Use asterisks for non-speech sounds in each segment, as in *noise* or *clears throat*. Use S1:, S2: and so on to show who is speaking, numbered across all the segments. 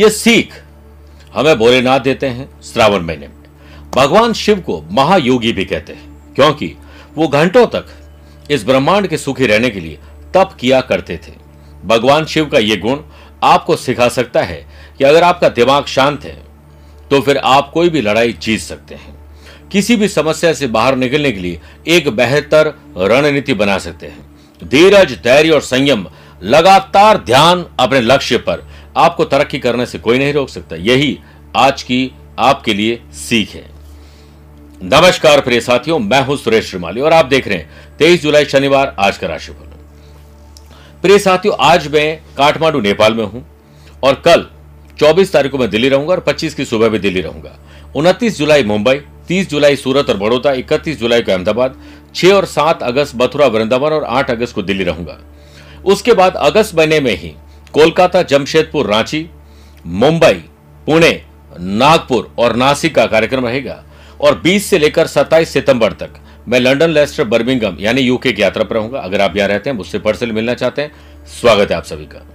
S1: ये सीख हमें भोलेनाथ देते हैं श्रावण महीने में। भगवान शिव को महायोगी भी कहते हैं, क्योंकि वो घंटों तक इस ब्रह्मांड के सुखी रहने के लिए तप किया करते थे। भगवान शिव का यह गुण आपको सिखा सकता है कि अगर आपका दिमाग शांत है तो फिर आप कोई भी लड़ाई जीत सकते हैं। किसी भी समस्या से बाहर निकलने के लिए एक बेहतर रणनीति बना सकते हैं। धीरज, धैर्य और संयम लगातार ध्यान अपने लक्ष्य पर आपको तरक्की करने से कोई नहीं रोक सकता। यही आज की आपके लिए सीख है। नमस्कार प्रिय साथियों, मैं हूँ सुरेश श्रीमाली और आप देख रहे हैं तेईस जुलाई शनिवार, आज का राशिफल। प्रिय साथियों, आज मैं काठमांडू, नेपाल में हूँ और कल 24 तारीख को मैं दिल्ली रहूँगा और 25 की सुबह भी दिल्ली रहूँगा। 29 जुलाई मुंबई 30 जुलाई सूरत और बड़ौदा 31 जुलाई को अहमदाबाद 6 और 7 अगस्त मथुरा, वृंदावन और 8 अगस्त को दिल्ली रहूँगा। उसके बाद अगस्त महीने में ही कोलकाता, जमशेदपुर, रांची, मुंबई, पुणे, नागपुर और नासिक का कार्यक्रम रहेगा। और 20 से लेकर 27 सितंबर तक मैं लंदन लेस्टर, बर्मिंगम यानी यूके की यात्रा पर रहूँगा। अगर आप यहाँ रहते हैं, मुझसे पर्सनल मिलना चाहते हैं, स्वागत है आप सभी का।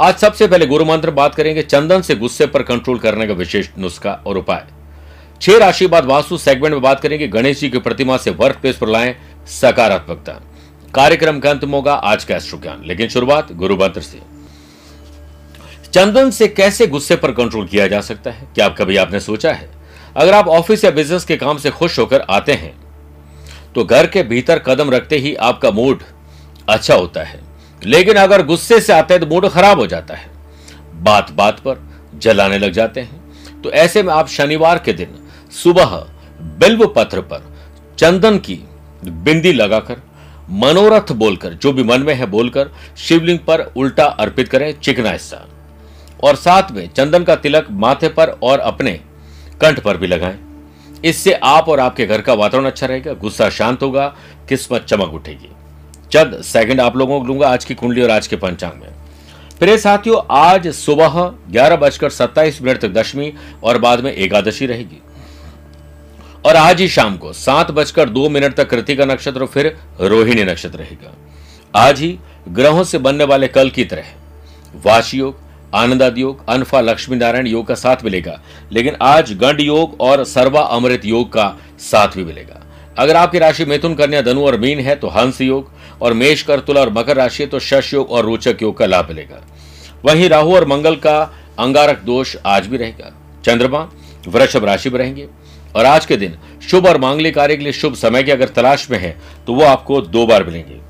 S1: आज सबसे पहले गुरु मंत्र बात करेंगे, चंदन से गुस्से पर कंट्रोल करने का विशेष नुस्खा और उपाय। छह राशि बाद वास्तु सेगमेंट में बात करेंगे, गणेश जी की प्रतिमा से वर्क प्लेस पर लाएँ सकारात्मकता। कार्यक्रम का अंत होगा आज का ज्ञान लेकिन शुरुआत गुरु मंत्र से। चंदन से कैसे गुस्से पर कंट्रोल किया जा सकता है? क्या आप कभी आपने सोचा है? अगर आप ऑफ़िस या बिज़नेस के काम से खुश होकर आते हैं तो घर के भीतर कदम रखते ही आपका मूड अच्छा होता है। लेकिन अगर गुस्से से आते हैं तो मूड खराब हो जाता है। बात बात पर जलाने लग जाते हैं। तो ऐसे में आप शनिवार के दिन सुबह बिल्व पत्र पर चंदन की बिंदी लगाकर, मनोरथ बोलकर, जो भी मन में है बोलकर, शिवलिंग पर उल्टा अर्पित करें, चिकना हिस्सा। और साथ में चंदन का तिलक माथे पर और अपने कंठ पर भी लगाएँ। इससे आप और आपके घर का वातावरण अच्छा रहेगा, गुस्सा शांत होगा, किस्मत चमक उठेगी। चंद सेकंड आप लोगों को लूँगा आज की कुंडली और आज के पंचांग में। प्रिय साथियों, आज सुबह ग्यारह बजकर सत्ताईस मिनट तक दशमी और बाद में एकादशी रहेगी। और आज ही शाम को सात बजकर दो मिनट तक कृतिका नक्षत्र और फिर रोहिणी नक्षत्र रहेगा। आज ही ग्रहों से बनने वाले कल की तरह वाश योग आनंदाद योग, अनफा लक्ष्मी नारायण योग का साथ मिलेगा। लेकिन आज गंड योग और सर्वा अमृत योग का साथ भी मिलेगा। अगर आपकी राशि मिथुन, कन्या, धनु और मीन है तो हंस योग और मेष कर तुला और मकर राशि है तो शश योग और रोचक योग का लाभ मिलेगा। वहीं राहु और मंगल का अंगारक दोष आज भी रहेगा। चंद्रमा वृषभ राशि में रहेंगे। और आज के दिन शुभ और मांगलिक कार्य के लिए शुभ समय की अगर तलाश में है तो वो आपको दो बार मिलेंगे।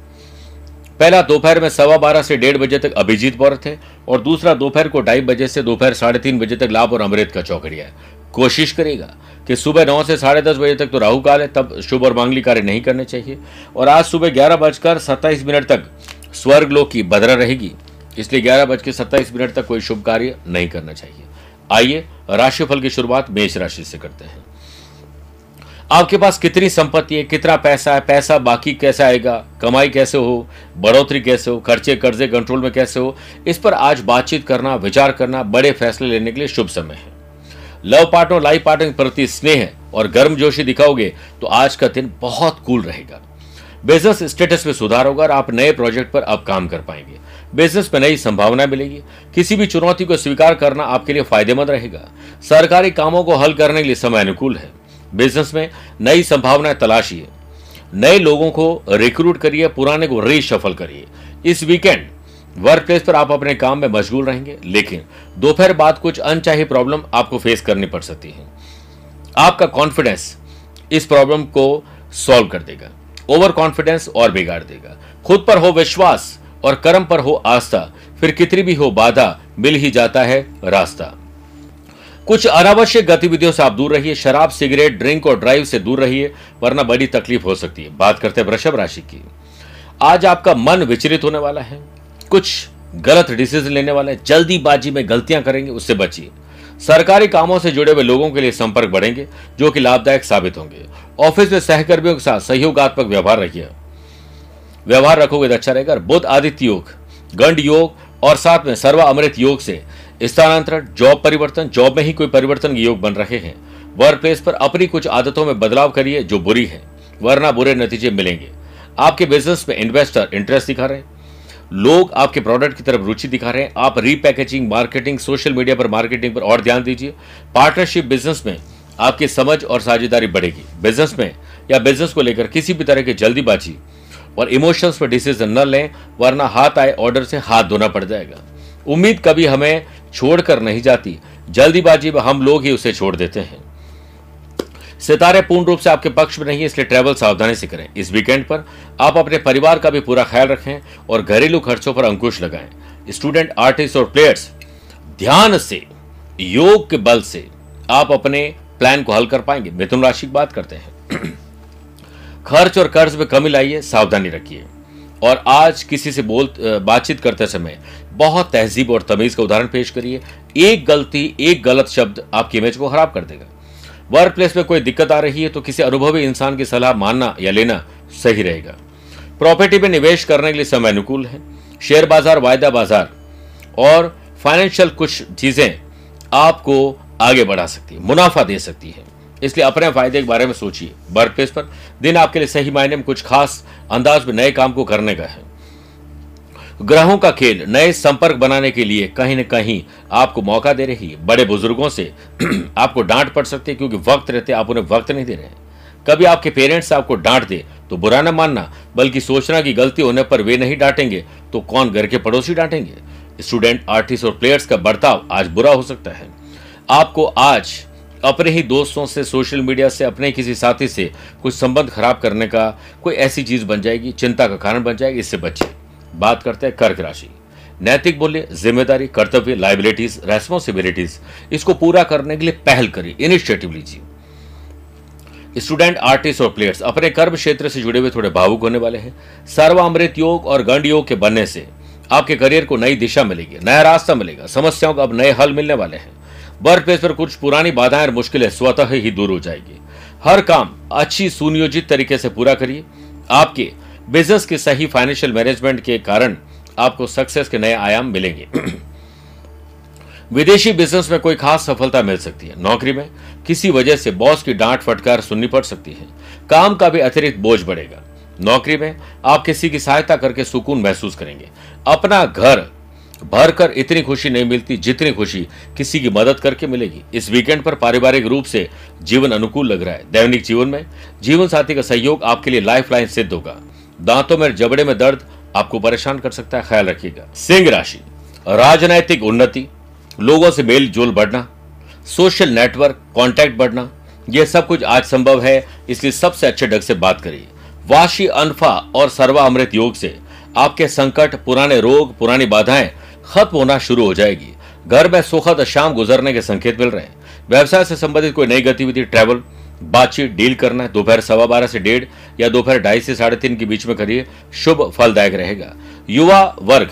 S1: पहला दोपहर में सवा बारह से डेढ़ बजे तक अभिजीत मुहूर्त है और दूसरा दोपहर को ढाई बजे से दोपहर साढ़े तीन बजे तक लाभ और अमृत का चौकड़िया है। कोशिश करेगा कि सुबह नौ से साढ़े दस बजे तक तो राहु काल है, तब शुभ और मांगली कार्य नहीं करने चाहिए। और आज सुबह ग्यारह बजकर सत्ताईस मिनट तक स्वर्ग लोक की बदरा रहेगी। इसलिए ग्यारह बज के सत्ताईस मिनट तक कोई शुभ कार्य नहीं करना चाहिए। आइए, राशिफल की शुरुआत मेष राशि से करते हैं। आपके पास कितनी संपत्ति है, कितना पैसा है, पैसा बाकी कैसे आएगा, कमाई कैसे हो, बढ़ोतरी कैसे हो, खर्चे, कर्जे कंट्रोल में कैसे हो, इस पर आज बातचीत करना, विचार करना बड़े फैसले लेने के लिए शुभ समय है। लव पार्टनर, लाइफ पार्टनर के प्रति स्नेह और गर्मजोशी दिखाओगे तो आज का दिन बहुत कूल रहेगा। बिज़नेस स्टेटस में सुधार होगा और आप नए प्रोजेक्ट पर अब काम कर पाएँगे। बिज़नेस में नई संभावना मिलेगी। किसी भी चुनौती को स्वीकार करना आपके लिए फ़ायदेमंद रहेगा। सरकारी कामों को हल करने के लिए समय अनुकूल है। बिज़नेस में नई संभावनाएँ तलाशिए नए लोगों को रिक्रूट करिए, पुराने को रीशफल करिए। इस वीकेंड वर्क प्लेस पर आप अपने काम में मशगूल रहेंगे, लेकिन दोपहर बाद कुछ अनचाही प्रॉब्लम आपको फेस करनी पड़ सकती है। आपका कॉन्फिडेंस इस प्रॉब्लम को सॉल्व कर देगा ओवर कॉन्फिडेंस और बिगाड़ देगा। खुद पर हो विश्वास और कर्म पर हो आस्था, फिर कितनी भी हो बाधा, मिल ही जाता है रास्ता। कुछ अनावश्यक गतिविधियों से आप दूर रहिए। शराब, सिगरेट, ड्रिंक और ड्राइव से दूर रहिए, वरना बड़ी तकलीफ़ हो सकती है। बात करते हैं वृषभ राशि की। आज आपका मन विचलित होने वाला है। कुछ गलत डिसीज़न लेने वाले जल्दीबाजी में गलतियाँ करेंगे, उससे बचिए। सरकारी कामों से जुड़े हुए लोगों के लिए संपर्क बढ़ेंगे, जो कि लाभदायक साबित होंगे। ऑफ़िस में सहकर्मियों के साथ सहयोगात्मक व्यवहार रखिए। व्यवहार रखोगे तो अच्छा रहेगा। बुद्ध आदित्य योग, गंड योग और साथ में सर्वा अमृत योग से स्थानांतरण जॉब परिवर्तन जॉब में ही कोई परिवर्तन योग बन रहे हैं। वर्क प्लेस पर अपनी कुछ आदतों में बदलाव करिए जो बुरी है, वरना बुरे नतीजे मिलेंगे। आपके बिज़नेस में इन्वेस्टर इंटरेस्ट दिखा रहे हैं। लोग आपके प्रोडक्ट की तरफ़ रुचि दिखा रहे हैं। आप रीपैकेजिंग मार्केटिंग सोशल मीडिया पर मार्केटिंग पर और ध्यान दीजिए। पार्टनरशिप बिज़नेस में आपकी समझ और साझेदारी बढ़ेगी। बिज़नेस में या बिज़नेस को लेकर किसी भी तरह की जल्दीबाजी और इमोशंस पर डिसीज़न न लें, वरना हाथ आए ऑर्डर से हाथ धोना पड़ जाएगा। उम्मीद कभी हमें छोड़कर नहीं जाती। जल्दीबाजी में हम लोग ही उसे छोड़ देते हैं। सितारे पूर्ण रूप से आपके पक्ष में नहीं है, इसलिए ट्रैवल सावधानी से करें। इस वीकेंड पर आप अपने परिवार का भी पूरा ख्याल रखें और घरेलू खर्चों पर अंकुश लगाएँ। स्टूडेंट आर्टिस्ट और प्लेयर्स ध्यान से योग के बल से आप अपने प्लान को हल कर पाएँगे। मिथुन राशि की बात करते हैं। *clears throat* खर्च और कर्ज में कमी लाइए, सावधानी रखिए। और आज किसी से बोल बातचीत करते समय बहुत तहजीब और तमीज का उदाहरण पेश करिए। एक गलती, एक गलत शब्द आपकी इमेज को खराब कर देगा। वर्क प्लेस में कोई दिक्कत आ रही है तो किसी अनुभवी इंसान की सलाह मानना या लेना सही रहेगा। प्रॉपर्टी में निवेश करने के लिए समय अनुकूल है। शेयर बाज़ार, वायदा बाज़ार और फाइनेंशियल कुछ चीज़ें आपको आगे बढ़ा सकती है, मुनाफा दे सकती है। इसलिए अपने फ़ायदे के बारे में सोचिए। वर्क प्लेस पर। दिन आपके लिए सही मायने में कुछ खास अंदाज में नए काम को करने का है। ग्रहों का खेल, नए संपर्क बनाने के लिए कहीं न कहीं आपको मौका दे रही है। बड़े बुज़ुर्गों से *clears throat* आपको डांट पड़ सकती है, क्योंकि वक्त रहते आप उन्हें वक्त नहीं दे रहे कभी आपके पेरेंट्स आपको डांट दे तो बुरा न मानना, बल्कि सोचना कि गलती होने पर वे नहीं डांटेंगे तो कौन घर के पड़ोसी डांटेंगे? स्टूडेंट आर्टिस्ट और प्लेयर्स का बर्ताव आज बुरा हो सकता है। आपको आज अपने ही दोस्तों से सोशल मीडिया से, अपने किसी साथी से कुछ संबंध खराब करने का कोई ऐसी चीज़ बन जाएगी, चिंता का कारण बन जाएगी, इससे बचिए। बात करते हैं कर्क राशि। नैतिक मूल्य ज़िम्मेदारी, कर्तव्य लाइबिलिटीज रेस्पॉन्सिबिलिटीज इसको पूरा करने के लिए पहल करिए इनिशिएटिव लीजिए। स्टूडेंट आर्टिस्ट और प्लेयर्स अपने कर्म क्षेत्र से जुड़े हुए थोड़े भावुक होने वाले हैं। सर्वामृत योग और गंड योग के बनने से आपके करियर को नई दिशा मिलेगी, नया रास्ता मिलेगा, समस्याओं का अब नए हल मिलने वाले हैं। वर्क प्लेस पर कुछ पुरानी बाधाएँ और मुश्किलें स्वतः ही दूर हो जाएगी। हर काम अच्छी सुनियोजित तरीके से पूरा करिए। आपके बिज़नेस के सही फाइनेंशियल मैनेजमेंट के कारण आपको सक्सेस के नए आयाम मिलेंगे। *clears throat* विदेशी बिज़नेस में कोई खास सफलता मिल सकती है। नौकरी में किसी वजह से बॉस की डांट फटकार सुननी पड़ सकती है। काम का भी अतिरिक्त बोझ बढ़ेगा। नौकरी में आप किसी की सहायता करके सुकून महसूस करेंगे। अपना घर भरकर इतनी खुशी नहीं मिलती जितनी खुशी किसी की मदद करके मिलेगी। इस वीकेंड पर पारिवारिक रूप से जीवन अनुकूल लग रहा है। दैनिक जीवन में जीवन साथी का सहयोग आपके लिए लाइफ लाइन सिद्ध होगा। दांतों में जबड़े में दर्द आपको परेशान कर सकता है, ख्याल रखिएगा। सिंह राशि, राजनैतिक उन्नति, लोगों से मेल जोल बढ़ना सोशल नेटवर्क कांटेक्ट बढ़ना, यह सब कुछ आज संभव है, इसलिए सबसे अच्छे ढंग से बात करिए। वाशी अनफा और सर्वा अमृत योग से आपके संकट, पुराने रोग, पुरानी बाधाएँ खत्म होना शुरू हो जाएगी। घर में सुखद शाम गुजरने के संकेत मिल रहे हैं। व्यवसाय से संबंधित कोई नई गतिविधि ट्रैवल बातचीत डील करना है दोपहर सवा बारह से डेढ़ या दोपहर ढाई से साढ़े तीन के बीच में करिए, शुभ फलदायक रहेगा। युवा वर्ग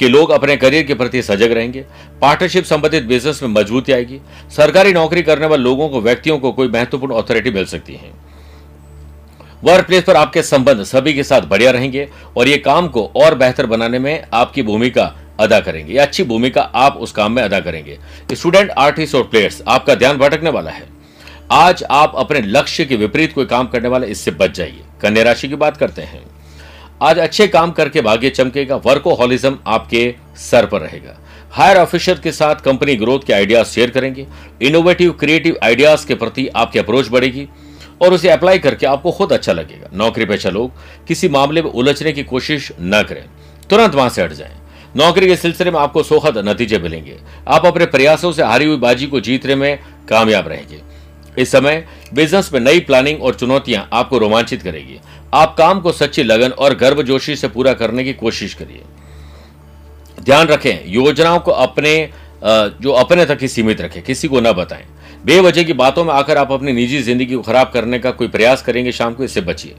S1: के लोग अपने करियर के प्रति सजग रहेंगे। पार्टनरशिप संबंधित बिज़नेस में मजबूती आएगी। सरकारी नौकरी करने वाले लोगों को, व्यक्तियों को कोई महत्वपूर्ण अथॉरिटी मिल सकती है। वर्क प्लेस पर आपके संबंध सभी के साथ बढ़िया रहेंगे और ये काम को और बेहतर बनाने में आपकी भूमिका अदा करेंगे। या अच्छी भूमिका आप उस काम में अदा करेंगे। स्टूडेंट, आर्टिस्ट और प्लेयर्स, आपका ध्यान भटकने वाला है। आज आप अपने लक्ष्य के विपरीत कोई काम करने वाले, इससे बच जाइए। कन्या राशि की बात करते हैं। आज अच्छे काम करके भाग्य चमकेगा, वर्कोहॉलिज्म आपके सर पर रहेगा। हायर ऑफिसर के साथ कंपनी ग्रोथ के आइडियाज़ शेयर करेंगे। इनोवेटिव, क्रिएटिव आइडियाज़ के प्रति आपकी अप्रोच बढ़ेगी और उसे अप्लाई करके आपको खुद अच्छा लगेगा। नौकरी पेशा लोग किसी मामले में उलझने की कोशिश न करें। तुरंत वहाँ से हट जाएँ। नौकरी के सिलसिले में आपको सोखद नतीजे मिलेंगे। आप अपने प्रयासों से हारी हुई बाजी को जीतने में कामयाब रहेंगे। इस समय बिज़नेस में नई प्लानिंग और चुनौतियाँ आपको रोमांचित करेगी। आप काम को सच्ची लगन और गर्भजोशी से पूरा करने की कोशिश करिए। ध्यान रखें, योजनाओं को अपने जो अपने तक ही सीमित रखें, किसी को ना बताएँ। बेवजह की बातों में आकर आप अपनी निजी ज़िंदगी को खराब करने का कोई प्रयास करेंगे शाम को, इससे बचिए।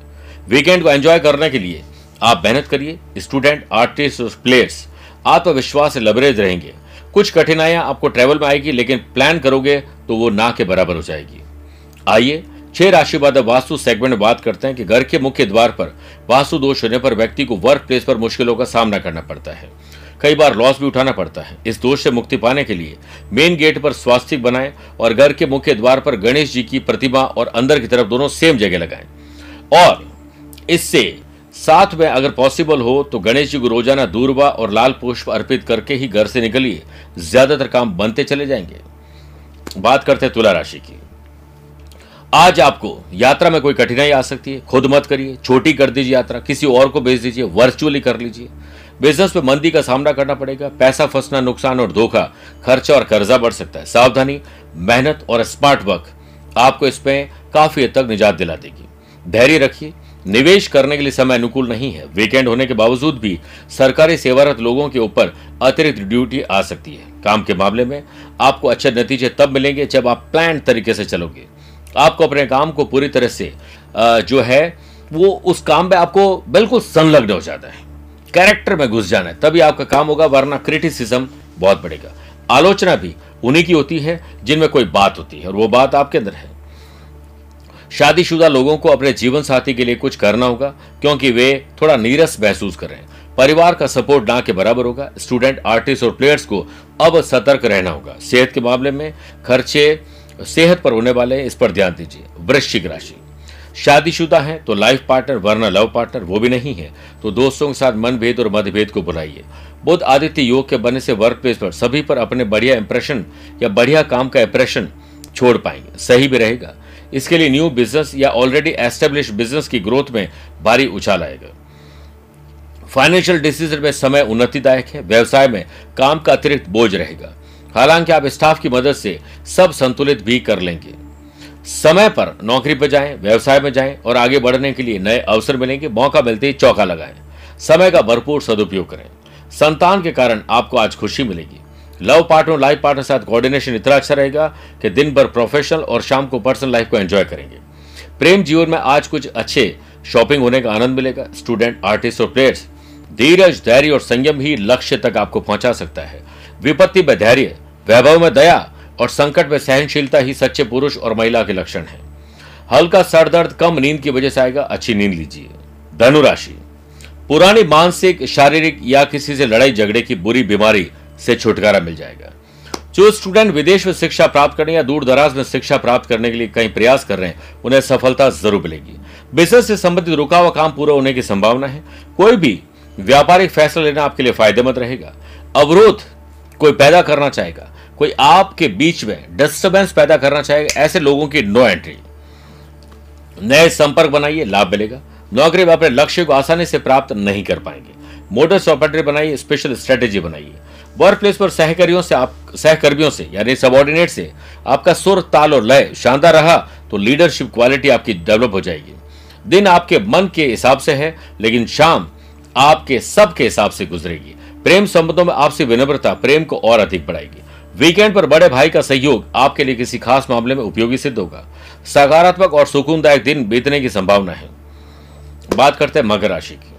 S1: वीकेंड को एंजॉय करने के लिए आप मेहनत करिए। स्टूडेंट, आर्टिस्ट और प्लेयर्स आत्मविश्वास से लबरेज रहेंगे। कुछ कठिनाइयाँ आपको ट्रेवल में आएगी, लेकिन प्लान करोगे तो वो ना के बराबर हो जाएगी। आइए, छह राशि बाद वास्तु सेगमेंट में बात करते हैं कि घर के मुख्य द्वार पर वास्तु दोष होने पर व्यक्ति को वर्क प्लेस पर मुश्किलों का सामना करना पड़ता है। कई बार लॉस भी उठाना पड़ता है। इस दोष से मुक्ति पाने के लिए मेन गेट पर स्वास्तिक बनाएँ और घर के मुख्य द्वार पर गणेश जी की प्रतिमा और अंदर की तरफ़ दोनों सेम जगह लगाएँ। और इससे साथ में अगर पॉसिबल हो तो गणेश जी को रोज़ाना दूरबा और लाल पुष्प अर्पित करके ही घर से निकलिए। ज़्यादातर काम बनते चले जाएँगे। बात करते हैं तुला राशि की। आज आपको यात्रा में कोई कठिनाई आ सकती है, खुद मत करिए, छोटी कर दीजिए यात्रा, किसी और को भेज दीजिए वर्चुअली कर लीजिए। बिज़नेस में मंदी का सामना करना पड़ेगा, पैसा फंसना, नुकसान और धोखा, खर्चा और कर्जा बढ़ सकता है। सावधानी, मेहनत और स्मार्ट वर्क आपको इसमें काफ़ी हद तक निजात दिला देगी। धैर्य रखिए निवेश करने के लिए समय अनुकूल नहीं है। वीकेंड होने के बावजूद भी सरकारी सेवारत लोगों के ऊपर अतिरिक्त ड्यूटी आ सकती है। काम के मामले में आपको अच्छे नतीजे तब मिलेंगे जब आप प्लान तरीके से चलोगे। आपको अपने काम को पूरी तरह से जो है, वो उस काम में आपको बिल्कुल संलग्न हो जाता है। कैरेक्टर में घुस जाना है, तभी आपका काम होगा, वरना क्रिटिसिज्म बहुत बढ़ेगा। आलोचना भी उन्हीं की होती है जिनमें कोई बात होती है और वो बात आपके अंदर है। शादीशुदा लोगों को अपने जीवन साथी के लिए कुछ करना होगा, क्योंकि वे थोड़ा नीरस महसूस कर रहे हैं। परिवार का सपोर्ट ना के बराबर होगा, स्टूडेंट, आर्टिस्ट और प्लेयर्स को अब सतर्क रहना होगा। सेहत के मामले में खर्चे, सेहत पर होने वाले, इस पर ध्यान दीजिए। वृश्चिक राशि। शादीशुदा है तो लाइफ पार्टनर, वरना लव पार्टनर, वो भी नहीं है। तो दोस्तों के साथ मनभेद और मतभेद को बुलाइए बुद्ध आदित्य योग के बनने से वर्क प्लेस पर सभी पर अपने बढ़िया इंप्रेशन या बढ़िया काम का इंप्रेशन छोड़ पाएँगे। सही भी रहेगा। इसके लिए न्यू बिज़नेस या ऑलरेडी एस्टेब्लिश बिज़नेस की ग्रोथ में भारी उछाल आएगा। फाइनेंशियल डिसीज़न में समय उन्नतिदायक है, व्यवसाय में काम का अतिरिक्त बोझ रहेगा। हालाँकि आप स्टाफ की मदद से सब संतुलित भी कर लेंगे। समय पर नौकरी पर जाएँ, व्यवसाय में जाएँ और आगे बढ़ने के लिए नए अवसर मिलेंगे, मौका मिलते ही चौका लगाएँ। समय का भरपूर सदुपयोग करें। संतान के कारण आपको आज खुशी मिलेगी। लव पार्टनर लाइफ पार्टनर साथ कोऑर्डिनेशन इतना अच्छा रहेगा कि दिन भर प्रोफेशनल और शाम को पर्सनल लाइफ को एंजॉय करेंगे। प्रेम जीवन में आज कुछ अच्छे शॉपिंग होने का आनंद मिलेगा। स्टूडेंट आर्टिस्ट और प्लेयर्स धीरज, धैर्य और संयम ही लक्ष्य तक आपको पहुँचा सकता है। विपत्ति में धैर्य, वैभव में दया और संकट में सहनशीलता ही सच्चे पुरुष और महिला के लक्षण है। हल्का सर दर्द कम नींद की वजह से आएगा, अच्छी नींद लीजिए। धनुराशि, पुरानी मानसिक, शारीरिक या किसी से लड़ाई झगड़े की बुरी बीमारी से छुटकारा मिल जाएगा। जो स्टूडेंट विदेश में शिक्षा प्राप्त करने या दूर दराज में शिक्षा प्राप्त करने के लिए कई प्रयास कर रहे हैं, उन्हें सफलता ज़रूर मिलेगी। बिज़नेस से संबंधित रुका हुआ काम पूरा होने की संभावना है। कोई भी व्यापारिक फैसला लेना आपके लिए फ़ायदेमंद रहेगा। अवरोध कोई पैदा करना चाहेगा। कोई आपके बीच में डिस्टर्बेंस पैदा करना चाहेगा। ऐसे लोगों की नो एंट्री नए संपर्क बनाइए, लाभ मिलेगा। नौकरी में अपने लक्ष्य को आसानी से प्राप्त नहीं कर पाएँगे। मोटर ऑपरेटर बनाइए स्पेशल स्ट्रेटेजी बनाइए। वर्क प्लेस पर सहकर्मियों से आप, सहकर्मियों से, यानी सबॉर्डिनेट से आपका सुर, ताल और लय शानदार रहा तो लीडरशिप क्वालिटी आपकी डेवलप हो जाएगी। दिन आपके मन के हिसाब से है, लेकिन शाम आपके सब के हिसाब से गुजरेगी। प्रेम संबंधों में आपसी विनम्रता, प्रेम को और अधिक बढ़ाएगी। वीकेंड पर बड़े भाई का सहयोग आपके लिए किसी खास मामले में उपयोगी सिद्ध होगा। सकारात्मक और सुकूनदायक दिन बीतने की संभावना है। बात करते हैं मकर राशि की।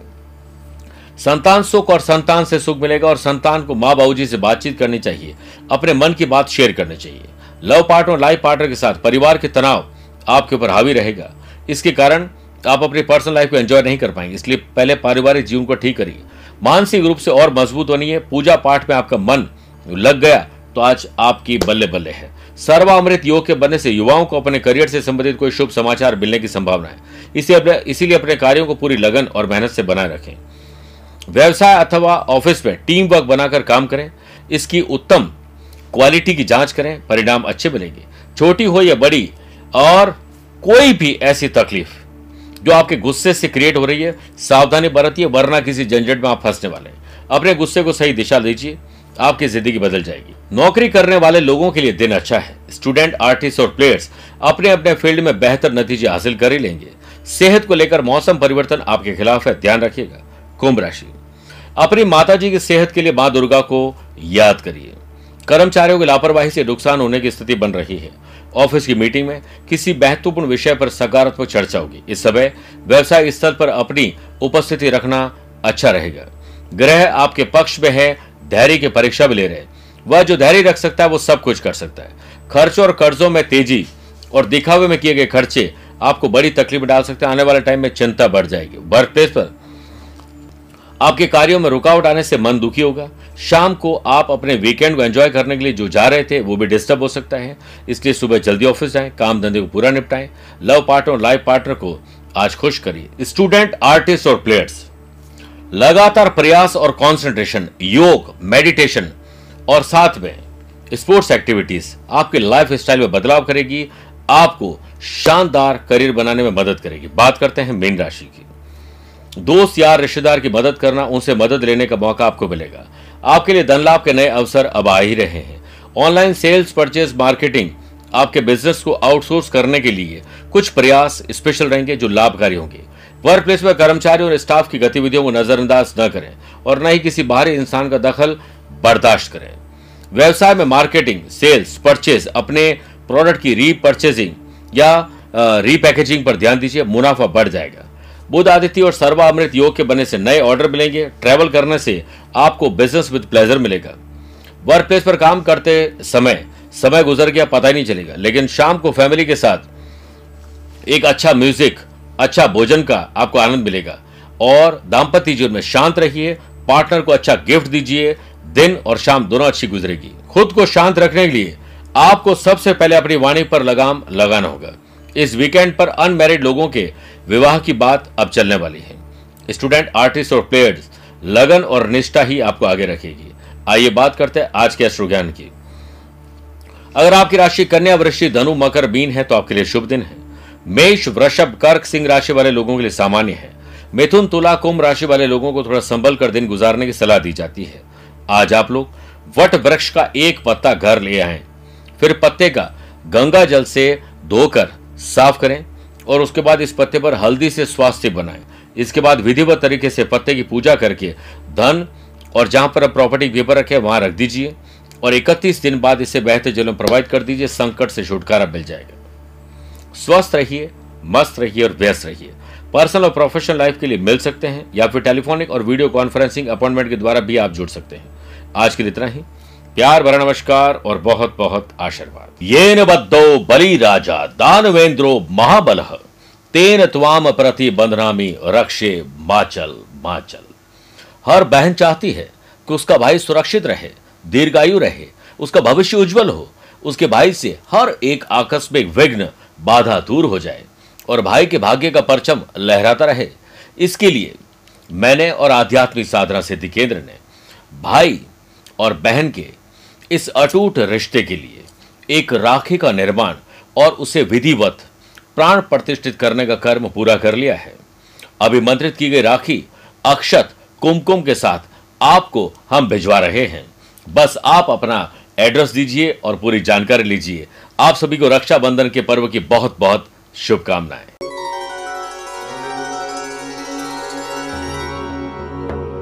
S1: संतान सुख और संतान से सुख मिलेगा और संतान को माँ बाबू से बातचीत करनी चाहिए, अपने मन की बात शेयर करनी चाहिए। लव पार्टनर और लाइफ पार्टनर के साथ परिवार के तनाव आपके ऊपर हावी रहेगा। इसके कारण आप अपनी पर्सनल लाइफ को एंजॉय नहीं कर पाएँगे। इसलिए पहले पारिवारिक जीवन को ठीक करिए। मानसिक रूप से और मज़बूत बनिए। पूजा पाठ में आपका मन लग गया तो आज आपकी बल्ले बल्ले है। सर्वामृत योग के बनने से युवाओं को अपने करियर से संबंधित कोई शुभ समाचार मिलने की संभावना है। इसीलिए इसीलिए अपने कार्यों को पूरी लगन और मेहनत से बनाए रखें। व्यवसाय अथवा ऑफ़िस में टीम वर्क बनाकर काम करें। इसकी उत्तम क्वालिटी की जाँच करें। परिणाम अच्छे मिलेंगे। छोटी हो या बड़ी, और कोई भी ऐसी तकलीफ़ जो आपके गुस्से से क्रिएट हो रही है, सावधानी बरतिए, वरना किसी झंझट में आप फंसने वाले हैं। अपने गुस्से को सही दिशा दीजिए, आपकी ज़िंदगी बदल जाएगी। नौकरी करने वाले लोगों के लिए दिन अच्छा है। स्टूडेंट, आर्टिस्ट और प्लेयर्स अपने अपने फ़ील्ड में बेहतर नतीजे हासिल कर ही लेंगे। सेहत को लेकर मौसम परिवर्तन आपके खिलाफ है। ध्यान रखिएगा। कुंभ राशि। अपनी माता जी की सेहत के लिए माँ दुर्गा को याद करिए। कर्मचारियों की लापरवाही से नुकसान होने की स्थिति बन रही है। ऑफ़िस की मीटिंग में किसी महत्वपूर्ण विषय पर सकारात्मक चर्चा होगी। इस समय व्यवसाय स्थल पर अपनी उपस्थिति रखना अच्छा रहेगा। ग्रह आपके पक्ष में है, धैर्य की परीक्षा भी ले रहे वह जो धैर्य रख सकता है, वो सब कुछ कर सकता है। खर्चों और कर्जों में तेज़ी और दिखावे में किए गए खर्चे आपको बड़ी तकलीफ़ डाल सकते हैं। आने वाले टाइम में चिंता बढ़ जाएगी। वर्क प्लेस पर आपके कार्यों में रुकावट आने से मन दुखी होगा। शाम को आप अपने वीकेंड को एंजॉय करने के लिए जो जा रहे थे, वो भी डिस्टर्ब हो सकता है। इसलिए सुबह जल्दी ऑफ़िस जाएँ, काम धंधे को पूरा निपटाएँ। लव पार्टनर और लाइफ पार्टनर को आज खुश करिए। स्टूडेंट आर्टिस्ट और प्लेयर्स लगातार प्रयास और कंसंट्रेशन योग मेडिटेशन और साथ में स्पोर्ट्स एक्टिविटीज़ आपके लाइफ स्टाइल में बदलाव करेगी, आपको शानदार करियर बनाने में मदद करेगी। बात करते हैं मीन राशि की। दोस्त यार, रिश्तेदार की मदद करना, उनसे मदद लेने का मौका आपको मिलेगा। आपके लिए धन लाभ के नए अवसर अब आ ही रहे हैं। ऑनलाइन सेल्स परचेज मार्केटिंग आपके बिज़नेस को आउटसोर्स करने के लिए कुछ प्रयास स्पेशल रहेंगे जो लाभकारी होंगे। वर्क प्लेस में कर्मचारी और स्टाफ की गतिविधियों को नजरअंदाज न करें और न ही किसी बाहरी इंसान का दखल बर्दाश्त करें। व्यवसाय में मार्केटिंग, सेल्स परचेज अपने प्रोडक्ट की रीपर्चेजिंग या रीपैकेजिंग पर ध्यान दीजिए, मुनाफा बढ़ जाएगा। बुध आदित्य और सर्वामृत योग के बनने से नए ऑर्डर मिलेंगे। ट्रैवल करने से आपको बिज़नेस विद प्लेजर मिलेगा। वर्क प्लेस पर काम करते समय समय गुजर गया, पता ही नहीं चलेगा। लेकिन शाम को फैमिली के साथ एक अच्छा म्यूज़िक अच्छा भोजन का आपको आनंद मिलेगा। और दाम्पत्य जीवन में शांत रहिए पार्टनर को अच्छा गिफ्ट दीजिए, दिन और शाम दोनों अच्छी गुजरेगी। खुद को शांत रखने के लिए आपको सबसे पहले अपनी वाणी पर लगाम लगाना होगा। इस वीकेंड पर अनमेरिड लोगों के विवाह की बात अब चलने वाली है। स्टूडेंट, आर्टिस्ट और प्लेयर्स, लगन और निष्ठा ही आपको आगे रखेगी। आइए बात करते हैं आज के अश्रु ज्ञान की। अगर आपकी राशि कन्या वृश्चि धनु, मकर बीन है तो आपके लिए शुभ दिन है। मेष, वृषभ, कर्क, सिंह राशि वाले लोगों के लिए सामान्य है। मिथुन, तुला, कुंभ राशि वाले लोगों को थोड़ा संभल कर दिन गुजारने की सलाह दी जाती है। आज आप लोग वट वृक्ष का एक पत्ता घर ले आए। फिर पत्ते का गंगा जल से धोकर साफ़ करें और उसके बाद इस पत्ते पर हल्दी से स्वास्थ्य बनाएँ। इसके बाद विधिवत तरीके से पत्ते की पूजा करके धन और जहाँ पर आप प्रॉपर्टी पेपर रखे वहाँ रख दीजिए और 31 दिन बाद इसे बहते जल में प्रवाहित कर दीजिए, संकट से छुटकारा मिल जाएगा। स्वस्थ रहिए, मस्त रहिए और व्यस्त रहिए। पर्सनल और प्रोफेशनल लाइफ के लिए मिल सकते हैं या फिर टेलीफोनिक और वीडियो कॉन्फ्रेंसिंग अपॉइंटमेंट के द्वारा भी आप जुड़ सकते हैं। आज के लिए इतना ही। प्यार भरा नमस्कार और बहुत बहुत आशीर्वाद। ये न बद्धो बलि राजा दानवेंद्रो महाबल, तेन त्वाम प्रति बंधनामी रक्षे माचल माचल। हर बहन चाहती है कि उसका भाई सुरक्षित रहे, दीर्घायु रहे, उसका भविष्य उज्जवल हो, उसके भाई से हर एक आकस्मिक विघ्न बाधा दूर हो जाए और भाई के भाग्य का परचम लहराता रहे। इसके लिए मैंने और आध्यात्मिक साधना सिद्धि केंद्र ने भाई और बहन के इस अटूट रिश्ते के लिए, एक राखी का निर्माण और उसे विधिवत, प्राण प्रतिष्ठित करने का कर्म पूरा कर लिया है। अभिमंत्रित की गई राखी, अक्षत, कुमकुम के साथ आपको हम भिजवा रहे हैं। बस आप अपना एड्रेस दीजिए और पूरी जानकारी लीजिए। आप सभी को रक्षाबंधन के पर्व की बहुत बहुत शुभकामनाएँ।